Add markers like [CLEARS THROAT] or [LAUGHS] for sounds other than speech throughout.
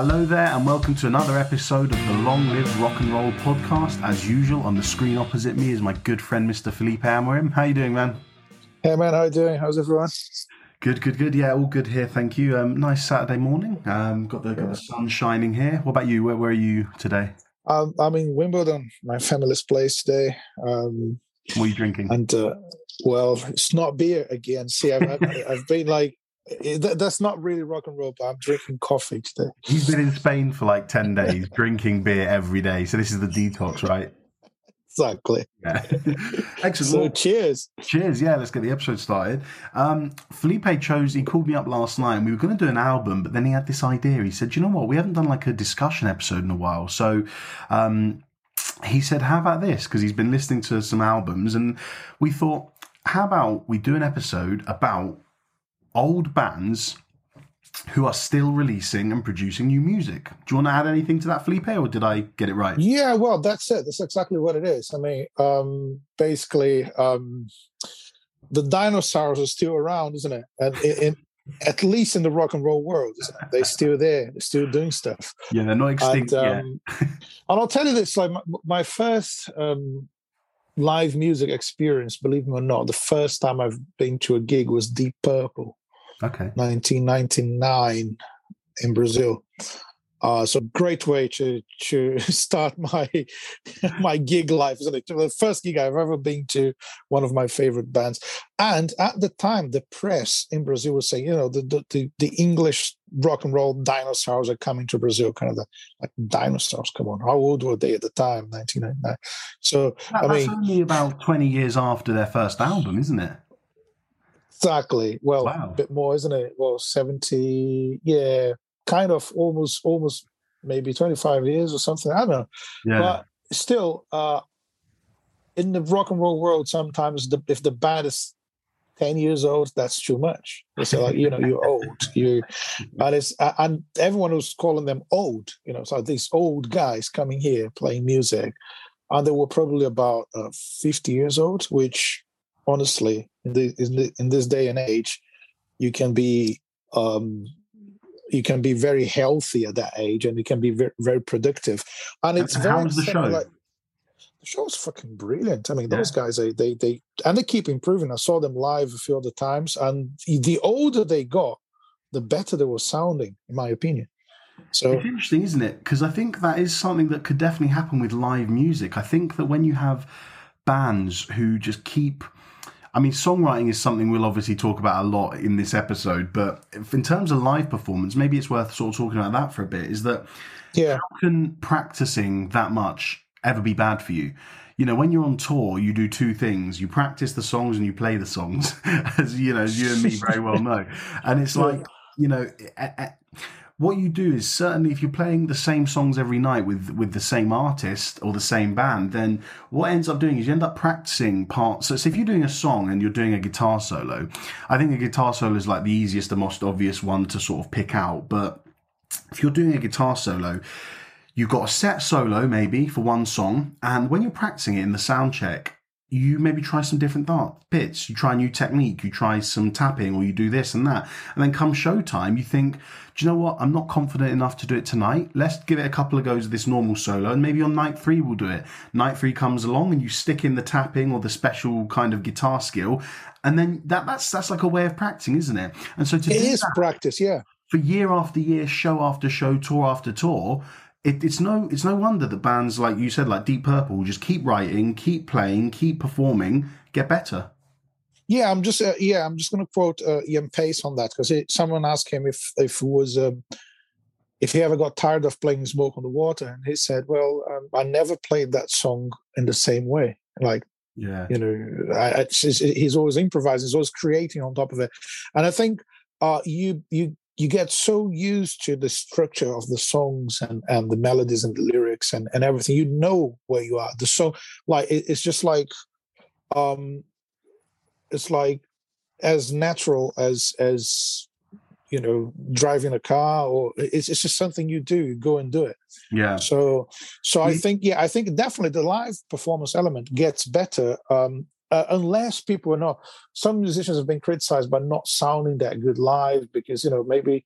Hello there, and welcome to another episode of the Long Live Rock and Roll podcast. As usual, on the screen opposite me is my good friend Mr. Felipe Amorim. How you doing, man? Hey, man. How you doing? How's everyone? Good, good, good. Yeah, all good here. Thank you. Um, nice Saturday morning. Um, got the got the sun shining here. What about you? Where, where are you today? Um, I'm in Wimbledon, my family's place today. Um, what are you drinking? And uh, well, it's not beer again. See, I've, I've, I've been like that's not really rock and roll, but I'm drinking coffee today. He's been in Spain for like 10 days, [LAUGHS] drinking beer every day. So this is the detox, right? Exactly. Yeah. [LAUGHS] Excellent. So well, cheers. Cheers. Yeah, let's get the episode started. Um, Felipe chose, he called me up last night and we were going to do an album, but then he had this idea. He said, you know what? We haven't done like a discussion episode in a while. So, um, he said, How about this? Because he's been listening to some albums, and we thought, How about we do an episode about old bands who are still releasing and producing new music. Do you want to add anything to that, Felipe, or did I get it right? Yeah, well, that's it. That's exactly what it is. I mean, um, basically, um, the dinosaurs are still around, isn't it? And in, in, at least in the rock and roll world, they're still there, they're still doing stuff. Yeah, they're not extinct and, um, yet. and I'll tell you this: like my, my first um, live music experience, believe me or not, the first time I've been to a gig was Deep Purple. Okay. 1999 in Brazil. Uh, so great way to to [LAUGHS] start my [LAUGHS] my gig life, isn't it? The first gig I've ever been to, one of my favorite bands. And at the time, the press in Brazil was saying, you know, the the, the English rock and roll dinosaurs are coming to Brazil. Kind of the like dinosaurs. Come on, how old were they at the time? 1999. So that, I mean, that's only about 20 years after their first album, isn't it? Exactly. Well, wow. a bit more, isn't it? Well, 70, yeah, kind of almost, almost maybe 25 years or something. I don't know. Yeah. But still, uh, in the rock and roll world, sometimes the, if the band is 10 years old, that's too much. It's like, you know, you're old. [LAUGHS] You, and it's, and everyone was calling them old, you know, so these old guys coming here playing music. And they were probably about uh, 50 years old, which honestly, in, the, in, the, in this day and age, you can be um, you can be very healthy at that age, and you can be very, very productive. And it's and very the show? Like, the show's fucking brilliant. I mean, yeah. those guys, they, they, they, and they keep improving. I saw them live a few other times, and the older they got, the better they were sounding, in my opinion. So it's interesting, isn't it? Because I think that is something that could definitely happen with live music. I think that when you have bands who just keep I mean, songwriting is something we'll obviously talk about a lot in this episode, but in terms of live performance, maybe it's worth sort of talking about that for a bit. Is that yeah. how can practicing that much ever be bad for you? You know, when you're on tour, you do two things: you practice the songs and you play the songs, [LAUGHS] as you know, as you and me very well [LAUGHS] know. And it's like, you know, what you do is certainly if you're playing the same songs every night with with the same artist or the same band, then what ends up doing is you end up practicing parts. So, so if you're doing a song and you're doing a guitar solo, I think a guitar solo is like the easiest, the most obvious one to sort of pick out. But if you're doing a guitar solo, you've got a set solo maybe for one song, and when you're practicing it in the sound check, you maybe try some different bits. You try a new technique. You try some tapping, or you do this and that. And then come showtime, you think, do you know what? I'm not confident enough to do it tonight. Let's give it a couple of goes of this normal solo, and maybe on night three we'll do it. Night three comes along, and you stick in the tapping or the special kind of guitar skill, and then that that's that's like a way of practicing, isn't it? And so to it is practice, yeah. For year after year, show after show, tour after tour, it, it's no it's no wonder that bands like you said, like Deep Purple, just keep writing, keep playing, keep performing, get better. Yeah, I'm just uh, yeah, I'm just going to quote uh, Ian Paice on that because someone asked him if if it was um, if he ever got tired of playing Smoke on the Water, and he said, "Well, um, I never played that song in the same way. Like, yeah, you know, I, he's always improvising, he's always creating on top of it, and I think uh, you you you get so used to the structure of the songs and, and the melodies and the lyrics and, and everything you know where you are. The song like it, it's just like um it's like as natural as as you know driving a car or it's, it's just something you do you go and do it. Yeah. So so i think yeah i think definitely the live performance element gets better um uh, unless people are not some musicians have been criticized by not sounding that good live because you know maybe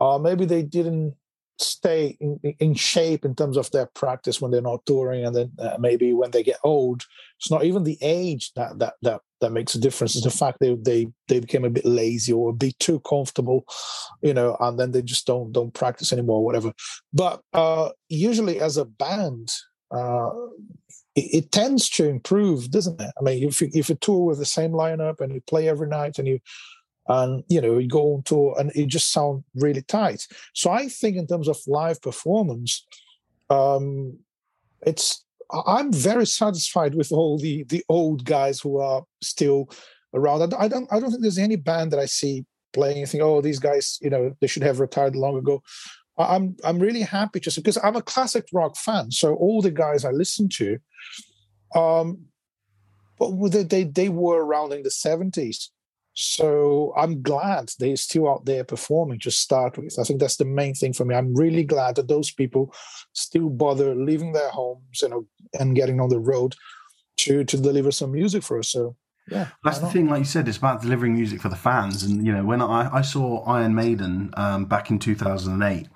uh maybe they didn't stay in, in, shape in terms of their practice when they're not touring and then uh, maybe when they get old it's not even the age that that that that makes a difference. It's the fact they they they became a bit lazy or a bit too comfortable you know and then they just don't don't practice anymore or whatever. But uh usually as a band uh it, it tends to improve doesn't it? I mean if you if you tour with the same lineup and you play every night and you and you know you go on tour and it just sound really tight. So i think in terms of live performance um it's i'm very satisfied with all the the old guys who are still around. I don't i don't think there's any band that i see playing and think oh these guys you know they should have retired long ago i'm i'm really happy just because i'm a classic rock fan so all the guys i listen to um but they they, they were around in the 70s so I'm glad they're still out there performing to start with. I think that's the main thing for me. I'm really glad that those people still bother leaving their homes, you know, and getting on the road to to deliver some music for us. So yeah, that's the thing. Like you said, it's about delivering music for the fans. And you know, when I, I saw Iron Maiden um, back in 2008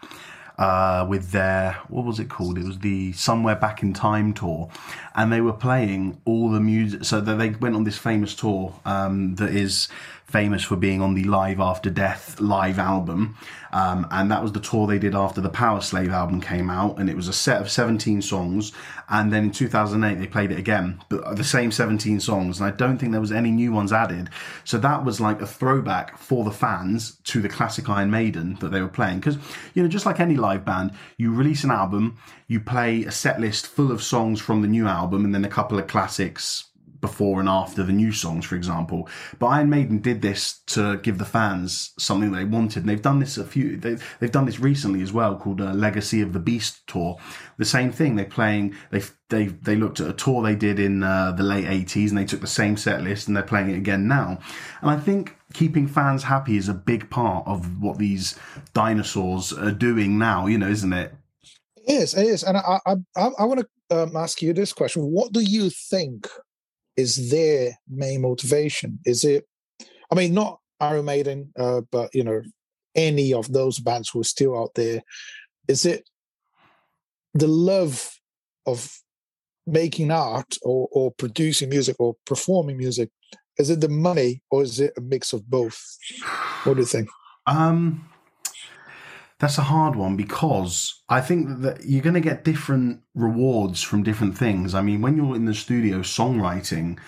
uh, with their what was it called? It was the Somewhere Back in Time tour, and they were playing all the music. So they went on this famous tour um, that is famous for being on the Live After Death live album. Um, and that was the tour they did after the Power Slave album came out. And it was a set of 17 songs. And then in 2008, they played it again, but the same 17 songs. And I don't think there was any new ones added. So that was like a throwback for the fans to the classic Iron Maiden that they were playing. Because, you know, just like any live band, you release an album, you play a set list full of songs from the new album, and then a couple of classics before and after the new songs, for example. But Iron Maiden did this to give the fans something they wanted, and they've done this a few. They, have done this recently as well, called uh, Legacy of the Beast tour. The same thing. They're playing. They they they looked at a tour they did in uh, the late eighties, and they took the same set list, and they're playing it again now. And I think keeping fans happy is a big part of what these dinosaurs are doing now. You know, isn't it? It is. It is. And I I I, I want to um, ask you this question: What do you think is their main motivation? Is it, I mean, not Iron Maiden, uh, but you know, any of those bands who are still out there? Is it the love of making art or, or producing music or performing music? Is it the money or is it a mix of both? What do you think? Um, that's a hard one because I think that you're going to get different rewards from different things. I mean, when you're in the studio songwriting,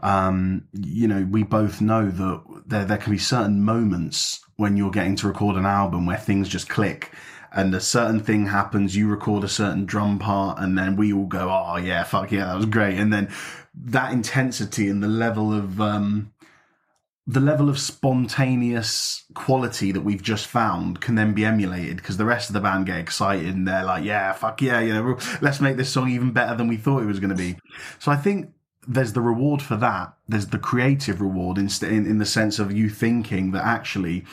um, you know, we both know that there, there can be certain moments when you're getting to record an album where things just click and a certain thing happens, you record a certain drum part, and then we all go, oh, yeah, fuck yeah, that was great. And then that intensity and the level of, um, the level of spontaneous quality that we've just found can then be emulated because the rest of the band get excited and they're like, yeah, fuck yeah, you know, let's make this song even better than we thought it was going to be. So I think there's the reward for that. There's the creative reward in, in, in the sense of you thinking that actually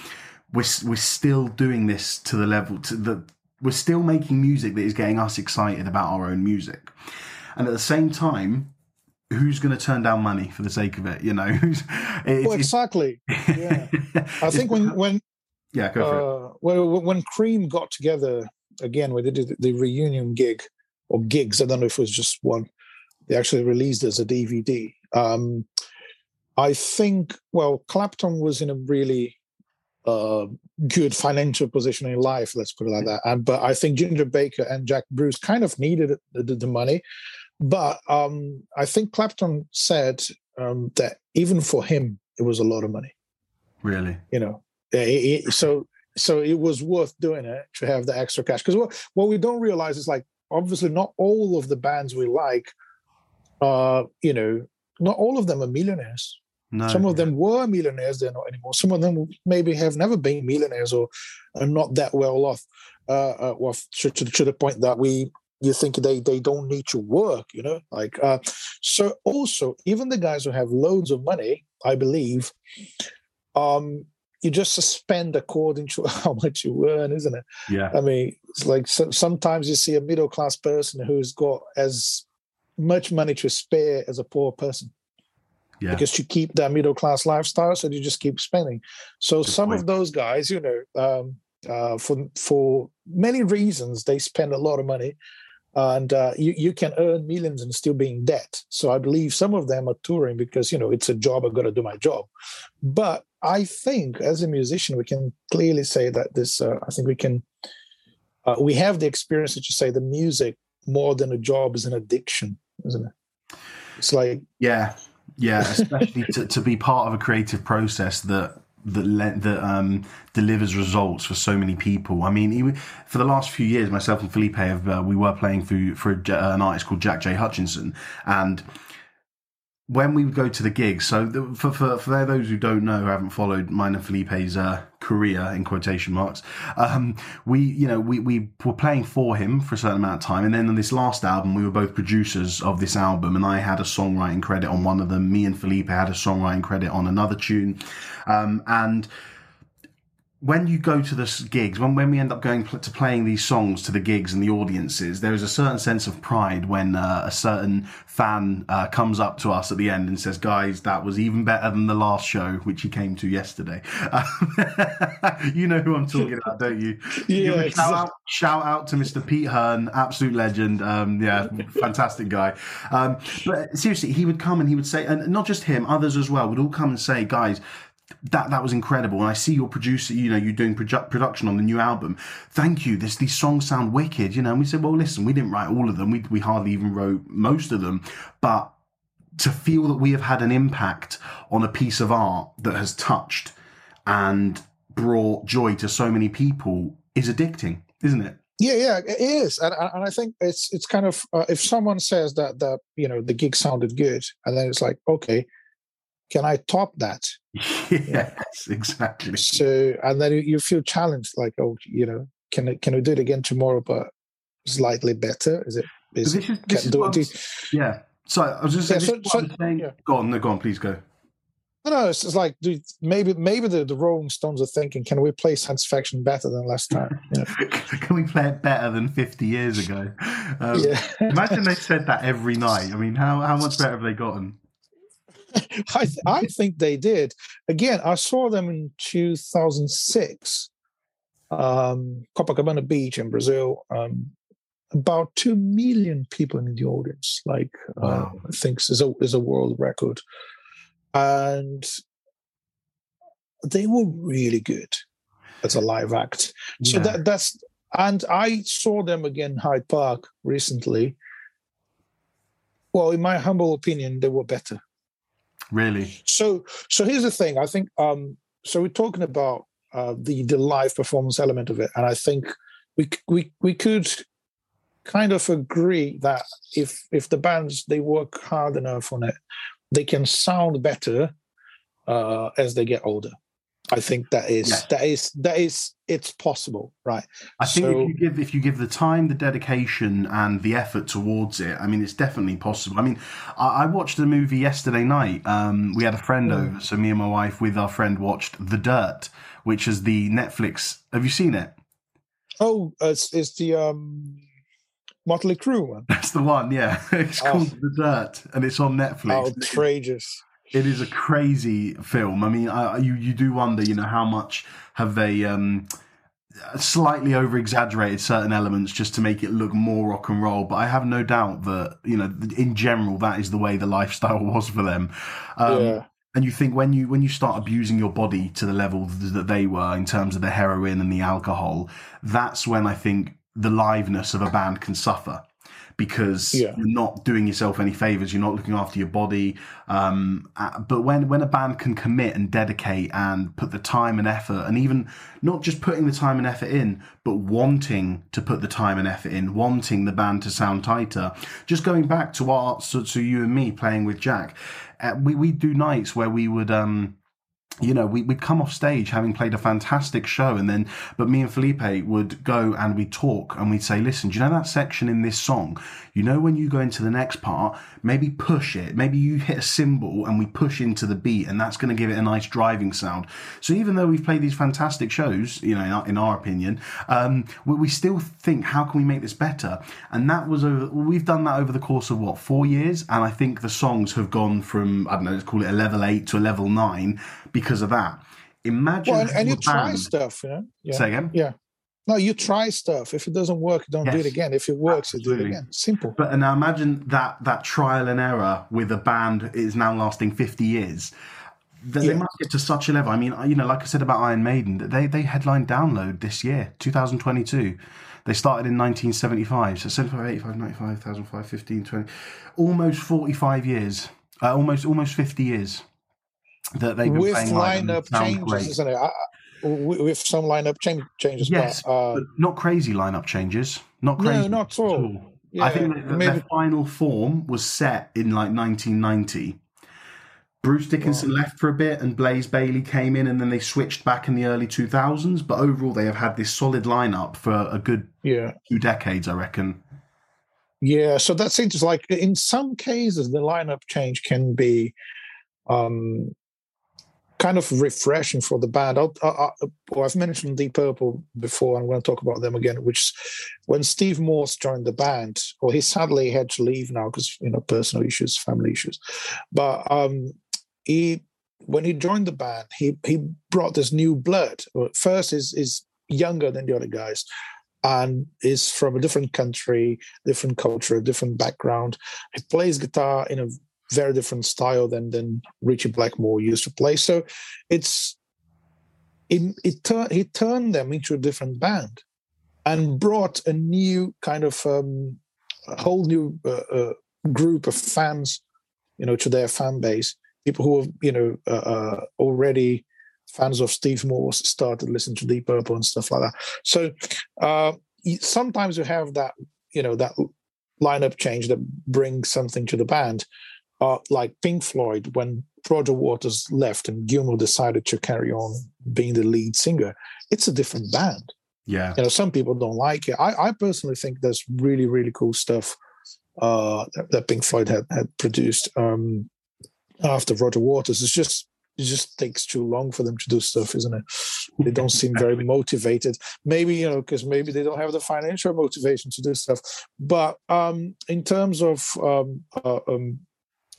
we're, we're still doing this to the level to the, we're still making music that is getting us excited about our own music. And at the same time, who's going to turn down money for the sake of it? You know, [LAUGHS] it, well, exactly. Yeah, [LAUGHS] I think when when yeah, go for uh, it. When, when Cream got together again, when they did the reunion gig or gigs, I don't know if it was just one. They actually released as a DVD. Um, I think well, Clapton was in a really uh, good financial position in life, let's put it like that. And but I think Ginger Baker and Jack Bruce kind of needed the, the money. But um, I think Clapton said um, that even for him, it was a lot of money. Really? You know, it, it, so so it was worth doing it to have the extra cash. Because what what we don't realize is like obviously not all of the bands we like, uh, you know, not all of them are millionaires. No. Some of them were millionaires, they're not anymore. Some of them maybe have never been millionaires or are not that well off. Uh, uh, well, to, to, to the point that we you think they they don't need to work you know like uh so also even the guys who have loads of money i believe um you just spend according to [LAUGHS] how much you earn isn't it yeah i mean it's like so, sometimes you see a middle class person who's got as much money to spare as a poor person yeah. because you keep that middle class lifestyle so you just keep spending so Good some point. of those guys you know um uh, for for many reasons. They spend a lot of money, and uh, you you can earn millions and still be in debt. So I believe some of them are touring because you know it's a job. I've got to do my job. But I think as a musician, we can clearly say that this. Uh, I think we can. Uh, we have the experience that you say the music more than a job is an addiction, isn't it? It's like yeah, yeah, [LAUGHS] especially to, to be part of a creative process that that le- that um, delivers results for so many people. I mean, for the last few years, myself and Felipe have uh, we were playing through for a, an artist called Jack J Hutchinson, and when we would go to the gigs, so the, for, for, for those who don't know, who haven't followed mine and Felipe's uh, career in quotation marks, um, we you know we, we were playing for him for a certain amount of time, and then on this last album, we were both producers of this album, and I had a songwriting credit on one of them. Me and Felipe had a songwriting credit on another tune, um, and when you go to the gigs, when, when we end up going to playing these songs to the gigs and the audiences, there is a certain sense of pride when uh, a certain fan uh, comes up to us at the end and says, "Guys, that was even better than the last show, which he came to yesterday." [LAUGHS] you know who I'm talking about, don't you? [LAUGHS] Yeah. Exactly. Shout, out, shout out to Mr. Pete Hearn, absolute legend. Um, yeah, [LAUGHS] fantastic guy. Um, but seriously, he would come and he would say, and not just him, others as well would all come and say, "Guys." That that was incredible. And I see your producer, you know, you're doing produ- production on the new album. Thank you. This these songs sound wicked, you know. And we said, well, listen, we didn't write all of them. We we hardly even wrote most of them, but to feel that we have had an impact on a piece of art that has touched and brought joy to so many people is addicting, isn't it? Yeah, yeah, it is, and, and I think it's it's kind of uh, if someone says that that you know the gig sounded good, and then it's like, okay, can I top that? Yes, exactly. So, and then you feel challenged, like, oh, you know, can I, can we do it again tomorrow, but slightly better? Is it? Is, this is, this is do it, yeah. So I was just yeah, saying, so, so, saying yeah. go on, no, go on, please go. No, no, it's, it's like dude, maybe maybe the, the Rolling Stones are thinking, can we play Satisfaction better than last time? [LAUGHS] Yeah. can we play it better than fifty years ago? Um, yeah. imagine they said that every night. I mean, how how much better have they gotten? [LAUGHS] I, th- I think they did. Again, I saw them in 2006, um, Copacabana Beach in Brazil. Um, about two million people in the audience. Like uh, wow. uh, I think is a is a world record, and they were really good as a live act. So yeah. that that's and I saw them again Hyde Park recently. Well, in my humble opinion, they were better. Really? So so here's the thing. I think um so we're talking about uh the the live performance element of it, and I think we we we could kind of agree that if if the bands they work hard enough on it, they can sound better uh as they get older. I think that is yeah. that is that is it's possible, right? I think so, if you give if you give the time, the dedication, and the effort towards it, I mean, it's definitely possible. I mean, I, I watched a movie yesterday night. Um, we had a friend mm. over, so me and my wife with our friend watched The Dirt, which is the Netflix. Have you seen it? Oh, it's, it's the um, Motley Crue one. [LAUGHS] That's the one. Yeah, [LAUGHS] it's oh. called The Dirt, and it's on Netflix. Outrageous it is a crazy film. I mean, I, you you do wonder, you know, how much have they um, slightly over exaggerated certain elements just to make it look more rock and roll? But I have no doubt that you know, in general, that is the way the lifestyle [LAUGHS] was for them. Um, yeah. And you think when you when you start abusing your body to the level that they were in terms of the heroin and the alcohol, that's when I think the liveness of a band can suffer because yeah. you're not doing yourself any favors. You're not looking after your body. Um, uh, but when when a band can commit and dedicate and put the time and effort, and even not just putting the time and effort in, but wanting to put the time and effort in, wanting the band to sound tighter. Just going back to our so, so you and me playing with Jack, uh, we we do nights where we would. Um, you know, we, would come off stage having played a fantastic show, and then, but me and Felipe would go and we'd talk and we'd say, listen, do you know that section in this song? You know, when you go into the next part, maybe push it. Maybe you hit a cymbal and we push into the beat, and that's going to give it a nice driving sound. So even though we've played these fantastic shows, you know, in our, in our opinion, um, we, we, still think, how can we make this better? And that was over, we've done that over the course of what, four years? And I think the songs have gone from, I don't know, let's call it a level eight to a level nine because of that. Imagine well, and, and you try stuff, you know. Yeah. Say again. Yeah. No, you try stuff. If it doesn't work, don't yes. do it again. If it works, you do it again. Simple. But now imagine that that trial and error with a band is now lasting fifty years. They, yeah. they must get to such a level. I mean, you know, like I said about Iron Maiden, they they headlined Download this year, 2022. They started in 1975, so 75, 85, 95, 2005, 15, 20, almost 45 years, uh, almost almost 50 years that they've been with playing lineup changes, great. isn't it? I, with some lineup change, changes. Yes, but, uh, but not crazy lineup changes. Not crazy. No, not at all. At all. Yeah, I think that maybe... their final form was set in like 1990. Bruce Dickinson left for a bit and Blaze Bayley came in and then they switched back in the early 2000s. But overall, they have had this solid lineup for a good yeah. two decades, I reckon. Yeah, so that seems like in some cases the lineup change can be um, kind of refreshing for the band. i have mentioned Deep Purple before. I'm going to talk about them again. Which, when Steve Morse joined the band, well, he sadly had to leave now because you know personal issues, family issues. But um, he, when he joined the band, he he brought this new blood. First, is is younger than the other guys. And is from a different country, different culture, different background. He plays guitar in a very different style than than Ritchie Blackmore used to play. So it's it, it tur- he turned them into a different band and brought a new kind of um, a whole new uh, uh, group of fans, you know, to their fan base. People who have you know uh, uh already fans of Steve Morse started listening to Deep Purple and stuff like that. So uh, sometimes you have that you know that lineup change that brings something to the band uh, like Pink Floyd, when Roger Waters left and Gilmour decided to carry on being the lead singer, it's a different band. Yeah. You know, some people don't like it. I, I personally think there's really, really cool stuff uh, that, that, Pink Floyd had, had produced um, after Roger Waters. It's just it just takes too long for them to do stuff, isn't it? They don't seem very motivated. Maybe you know because maybe they don't have the financial motivation to do stuff. But um, in terms of um, uh, um,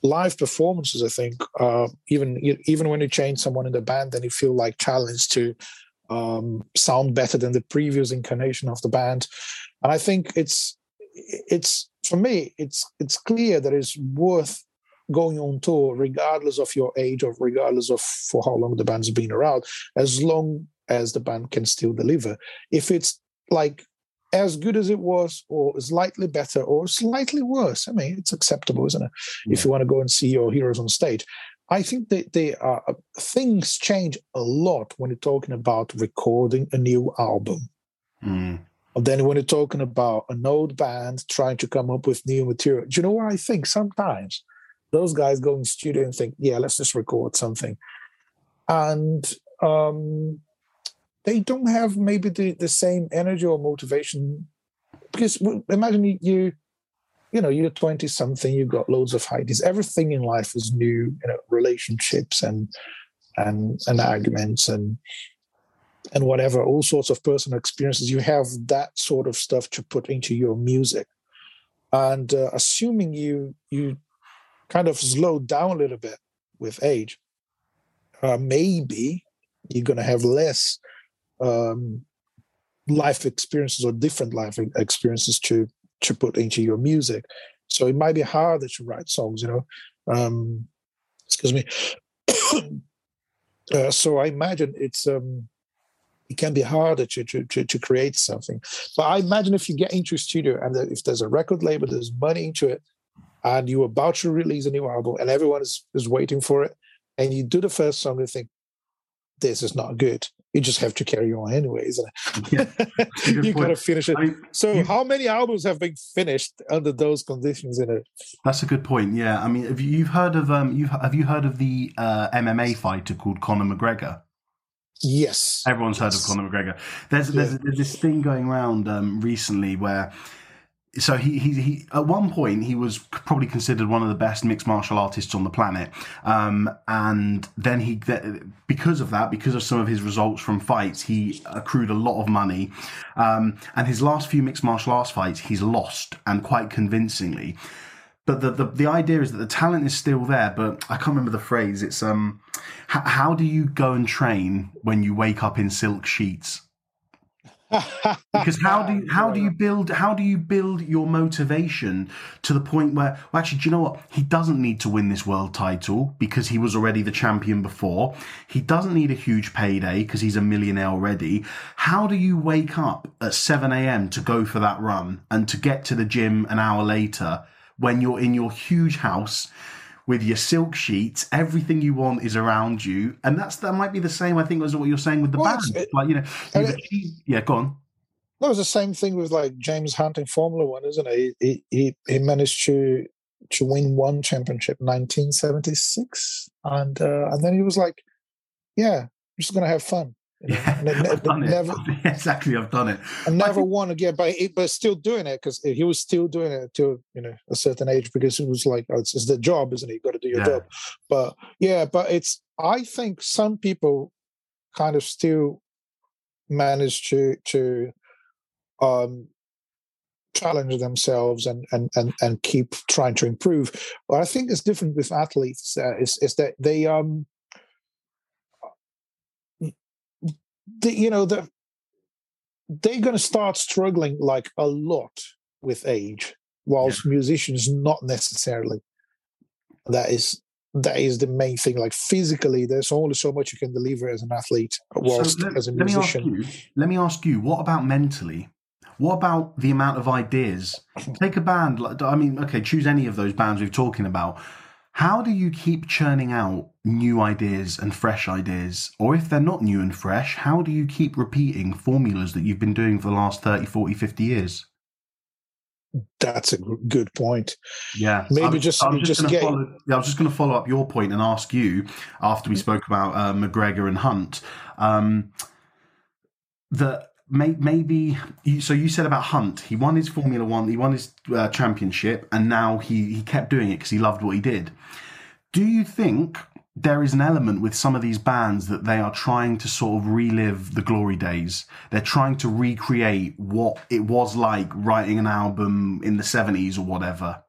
live performances, I think uh, even even when you change someone in the band, then you feel like challenged to um, sound better than the previous incarnation of the band. And I think it's it's for me it's it's clear that it's worth going on tour regardless of your age or regardless of for how long the band's been around as long as the band can still deliver if it's like as good as it was, or slightly better, or slightly worse. I mean, it's acceptable, isn't it? Yeah. If you want to go and see your heroes on stage. I think that they are uh, things change a lot when you're talking about recording a new album. Mm. And then when you're talking about an old band trying to come up with new material, do you know what I think? Sometimes those guys go in the studio and think, yeah, let's just record something. And um, they don't have maybe the, the same energy or motivation. Because imagine you you know you're 20 something you've got loads of ideas everything in life is new you know relationships and and and arguments and and whatever all sorts of personal experiences. You have that sort of stuff to put into your music. And uh, assuming you you kind of slow down a little bit with age uh, maybe you're going to have less um, life experiences or different life experiences to to put into your music. So it might be harder to write songs, you know. Um, excuse me. [COUGHS] uh, so I imagine it's um, it can be harder to, to, to to create something. But I imagine if you get into a studio and if there's a record label, there's money into it, and you're about to release a new album, and everyone is is waiting for it, and you do the first song and think, this is not good you just have to carry on anyways. [LAUGHS] Yeah, you gotta finish it. I mean, so, you, how many albums have been finished under those conditions? In it, that's a good point. Yeah, I mean, have you, have heard of um, you have you heard of the uh, MMA fighter called Conor McGregor? Yes, everyone's heard of Conor McGregor. There's yeah. there's, there's, this thing going around um, recently where so he, he he at one point he was probably considered one of the best mixed martial artists on the planet. Um, and then he because of that because of some of his results from fights he accrued a lot of money. Um, and his last few mixed martial arts fights he's lost and quite convincingly. But the, the, the idea is that the talent is still there but i can't remember the phrase. It's um how do you go and train when you wake up in silk sheets because how do you, [LAUGHS] how do you build how do you build your motivation to the point where well actually do you know what? He doesn't need to win this world title because he was already the champion before. He doesn't need a huge payday because he's a millionaire already. How do you wake up at 7am to go for that run and to get to the gym an hour later when you're in your huge house with your silk sheets, everything you want is around you, and that's that might be the same. I think as what you're saying with the well, band, like you know, it, yeah, go on. That was the same thing with like James Hunt in Formula One, isn't it? He he, he managed to to win one championship, 1976, and uh, and then he was like, "Yeah, I'm just gonna have fun." Yeah, [LAUGHS] I've done never, it. [LAUGHS] exactly. I've done it. I never won again, but but still doing it because he was still doing it to you know a certain age because it was like oh, it's, it's the job, isn't it? You got to do your yeah. job. But yeah, but it's I think some people kind of still manage to to um challenge themselves and and and and keep trying to improve. What I think is different with athletes uh, is is that they um the, you know the they're going to start struggling like a lot with age whilst yeah. musicians not necessarily. That is that is the main thing like physically there's only so much you can deliver as an athlete whilst so let, as a musician let me, you, let me ask you what about mentally? What about the amount of ideas? [CLEARS THROAT] Take a band like i mean okay choose any of those bands we're talking about how do you keep churning out new ideas and fresh ideas? Or if they're not new and fresh, how do you keep repeating formulas that you've been doing for the last 30, 40, 50 years? That's a good point. Yeah, maybe I'm, just I'm just, just get. Follow, I was just going to follow up your point and ask you after we spoke about uh, McGregor and Hunt um, that may, maybe so you said about Hunt he won his Formula One he won his uh, championship and now he he kept doing it because he loved what he did. Do you think there is an element with some of these bands that they are trying to sort of relive the glory days. They're trying to recreate what it was like writing an album in the 70s or whatever.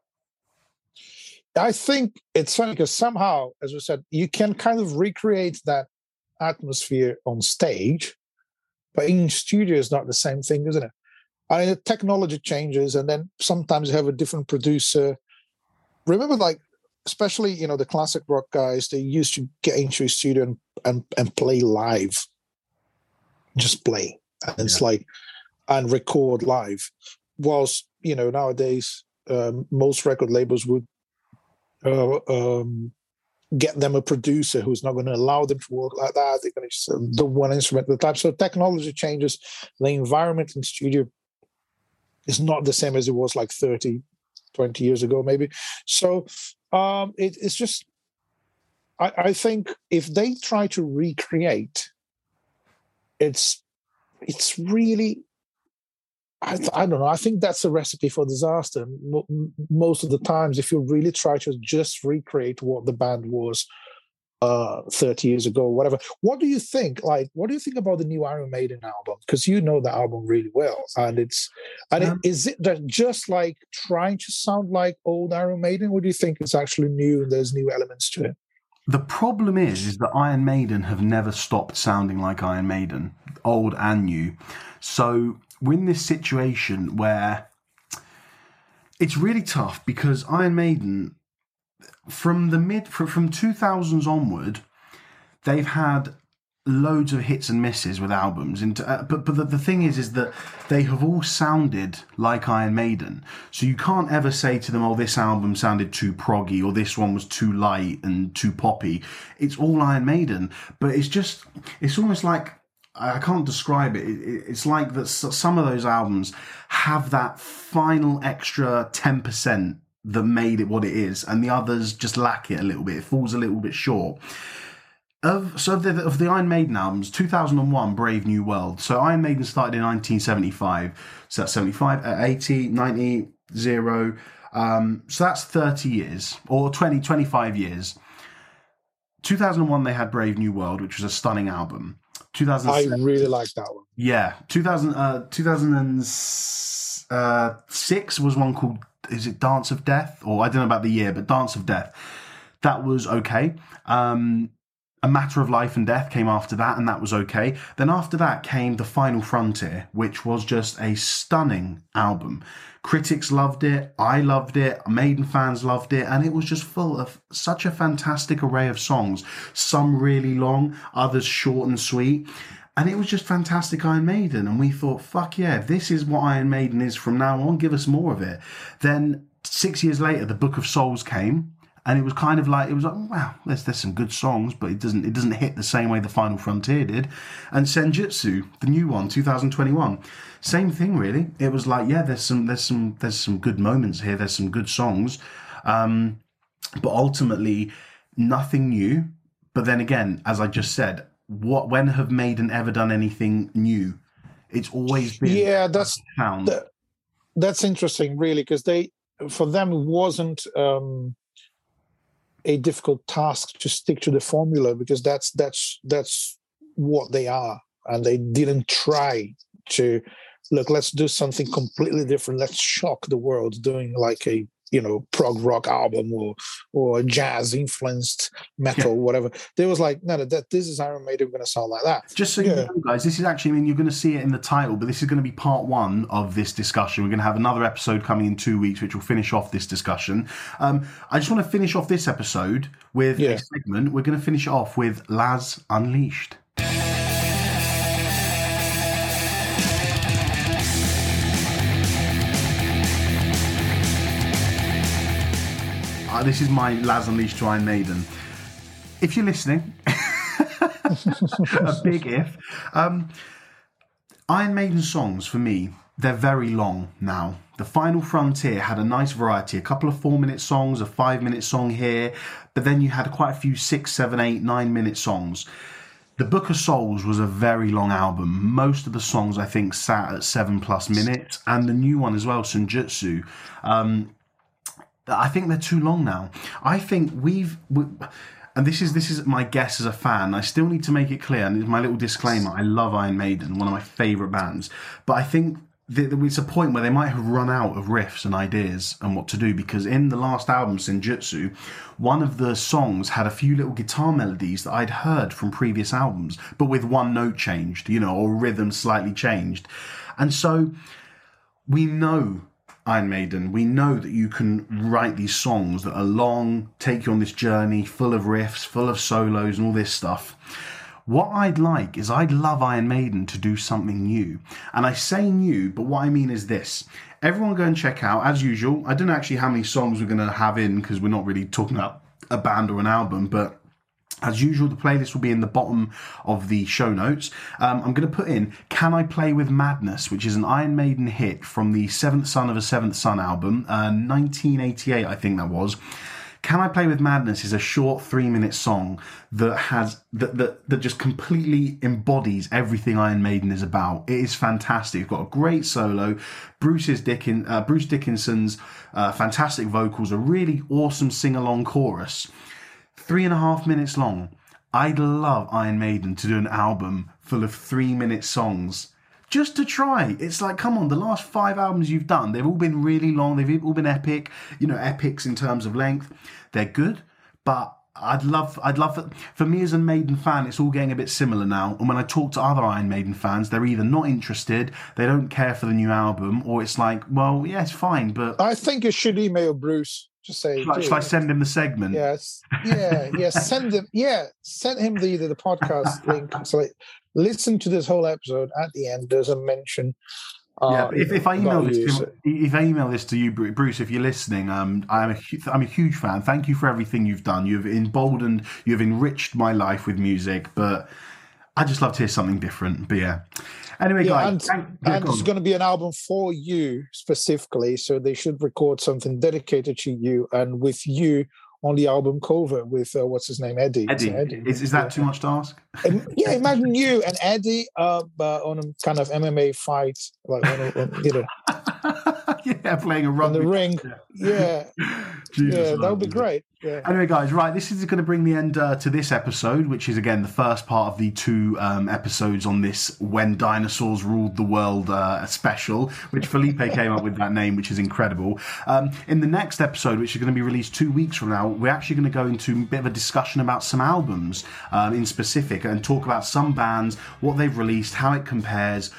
I think it's funny because somehow, as we said, you can kind of recreate that atmosphere on stage, but in studio is not the same thing, isn't it? I mean, technology changes, and then sometimes you have a different producer. Remember, like especially you know the classic rock guys, they used to get into a studio and and, and play live, just play, and yeah. it's like and record live. Whilst you know nowadays um, most record labels would uh, um, get them a producer who's not going to allow them to work like that. They're going to just do one instrument at a time. So technology changes. The environment in studio is not the same as it was like 30, 20 years ago, maybe. So um, it, it's just, I, I think if they try to recreate, it's it's really I, I, don't know. I think that's a recipe for disaster. most of the times, if you really try to just recreate what the band was uh, 30 years ago, whatever. What do you think? Like, what do you think about the new Iron Maiden album? Because you know the album really well, and it's and um, it, is it just like trying to sound like old Iron Maiden, or do you think it's actually new and there's new elements to it? The problem is, is that Iron Maiden have never stopped sounding like Iron Maiden, old and new. So we're in this situation where it's really tough because Iron Maiden from the mid from, from 2000s onward, they've had loads of hits and misses with albums. And uh, but but the, the thing is is that they have all sounded like Iron Maiden. So you can't ever say to them oh this album sounded too proggy or this one was too light and too poppy. It's all Iron Maiden. But it's just it's almost like I can't describe it. It's like that some of those albums have that final extra 10% that made it what it is, and the others just lack it a little bit. It falls a little bit short. Of so of the, of the Iron Maiden albums, 2001, Brave New World. So Iron Maiden started in 1975. So that's 75, uh, 80, 90, 0. Um, so that's 30 years or 20, 25 years. 2001, they had Brave New World, which was a stunning album. 2006, I really like that one. Yeah. 2000, uh, 2006 uh, was one called is it Dance of Death or I don't know about the year, but Dance of Death. That was okay. Um, a Matter of Life and Death came after that, and that was okay. Then after that came The Final Frontier, which was just a stunning album. Critics loved it, I loved it, Maiden fans loved it, and it was just full of such a fantastic array of songs. Some really long, others short and sweet. And it was just fantastic Iron Maiden. And we thought, fuck yeah, this is what Iron Maiden is from now on, give us more of it. Then six years later, the Book of Souls came and it was kind of like it was like wow there's there's some good songs but it doesn't it doesn't hit the same way the final frontier did. And senjutsu the new one 2021 same thing really. It was like yeah there's some there's some there's some good moments here. There's some good songs. Um, but ultimately nothing new. But then again as i just said what when have maiden ever done anything new? It's always been yeah that's that, that's interesting really because they for them it wasn't um a difficult task to stick to the formula because that's that's that's what they are. And they didn't try to look let's do something completely different. Let's shock the world doing like a you know prog rock album or or jazz influenced metal yeah. whatever there was like no no that this is iron maiden we're going to sound like that just so yeah. you know guys this is actually i mean you're going to see it in the title but this is going to be part one of this discussion we're going to have another episode coming in two weeks which will finish off this discussion um, i just want to finish off this episode with yeah. a segment we're going to finish off with laz unleashed This is my Laz Unleashed to Iron Maiden. If you're listening, [LAUGHS] a big if. Um, Iron Maiden songs for me, they're very long now. The Final Frontier had a nice variety, a couple of four minute songs, a five minute song here, but then you had quite a few six, seven, eight, nine minute songs. The Book of Souls was a very long album. Most of the songs, I think, sat at seven plus minutes, and the new one as well, Senjutsu. Um, I think they're too long now. I think we've. We, and this is this is my guess as a fan. I still need to make it clear, and it's my little disclaimer. I love Iron Maiden, one of my favourite bands, but I think that it's a point where they might have run out of riffs and ideas and what to do because in the last album, Senjutsu, one of the songs had a few little guitar melodies that I'd heard from previous albums, but with one note changed, you know, or rhythm slightly changed, and so we know Iron Maiden, we know that you can write these songs that are long, take you on this journey, full of riffs, full of solos, and all this stuff. What I'd like is I'd love Iron Maiden to do something new. And I say new, but what I mean is this. Everyone go and check out, as usual. I don't know actually how many songs we're going to have in because we're not really talking about a band or an album, but as usual, the playlist will be in the bottom of the show notes. Um, I'm going to put in Can I Play with Madness, which is an Iron Maiden hit from the Seventh Son of a Seventh Son album, uh, 1988, I think that was. Can I Play with Madness is a short three minute song that has that, that that just completely embodies everything Iron Maiden is about. It is fantastic. It's got a great solo. Bruce's Dickin, uh, Bruce Dickinson's uh, fantastic vocals, a really awesome sing along chorus three and a half minutes long. I'd love Iron Maiden to do an album full of three minute songs just to try. It's like, come on, the last five albums you've done, they've all been really long, they've all been epic, you know, epics in terms of length. They're good, but I'd love, I'd love for, for me as a Maiden fan, it's all getting a bit similar now. And when I talk to other Iron Maiden fans, they're either not interested, they don't care for the new album, or it's like, well, yeah, it's fine, but I think you should email Bruce just say, should I, should I, send him the segment? Yes. Yeah. Yeah. send him. Yeah. Send him the the, the podcast [LAUGHS] link. So like, listen to this whole episode. At the end, there's a mention. Uh, yeah. If, if I email this, to, if I email this to you, Bruce, if you're listening, um, I'm a I'm a huge fan. Thank you for everything you've done. You've emboldened, you've enriched my life with music, but I just love to hear something different. But yeah. Anyway, yeah, guys, and, yeah, and it's going to be an album for you specifically, so they should record something dedicated to you and with you on the album cover with uh, what's his name, Eddie. Eddie, Eddie. Is, is that yeah. too much to ask? And, yeah, [LAUGHS] imagine you and Eddie uh, on a kind of MMA fight, like on a, on, you know. [LAUGHS] yeah, playing a rugby. In the ring. Yeah. Yeah, [LAUGHS] yeah that would be great. Yeah. Anyway, guys, right, this is going to bring the end uh, to this episode, which is again the first part of the two um, episodes on this "When Dinosaurs Ruled the World" uh, special, which Felipe [LAUGHS] came up with that name, which is incredible. Um, in the next episode, which is going to be released two weeks from now, we're actually going to go into a bit of a discussion about some albums um, in specific and talk about some bands, what they've released, how it compares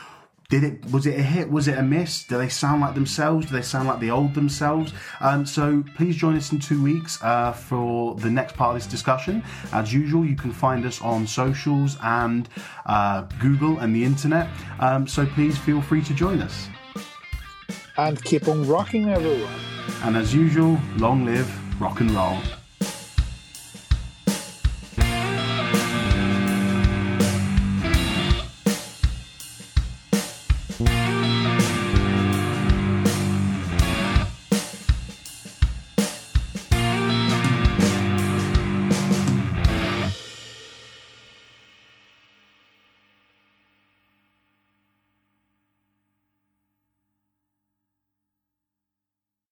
did it was it a hit? Was it a miss? Do they sound like themselves? Do they sound like the old themselves? Um, so please join us in two weeks uh, for the next part of this discussion. As usual you can find us on socials and uh, google and the internet. Um, so please feel free to join us. And keep on rocking everyone. And as usual long live rock and roll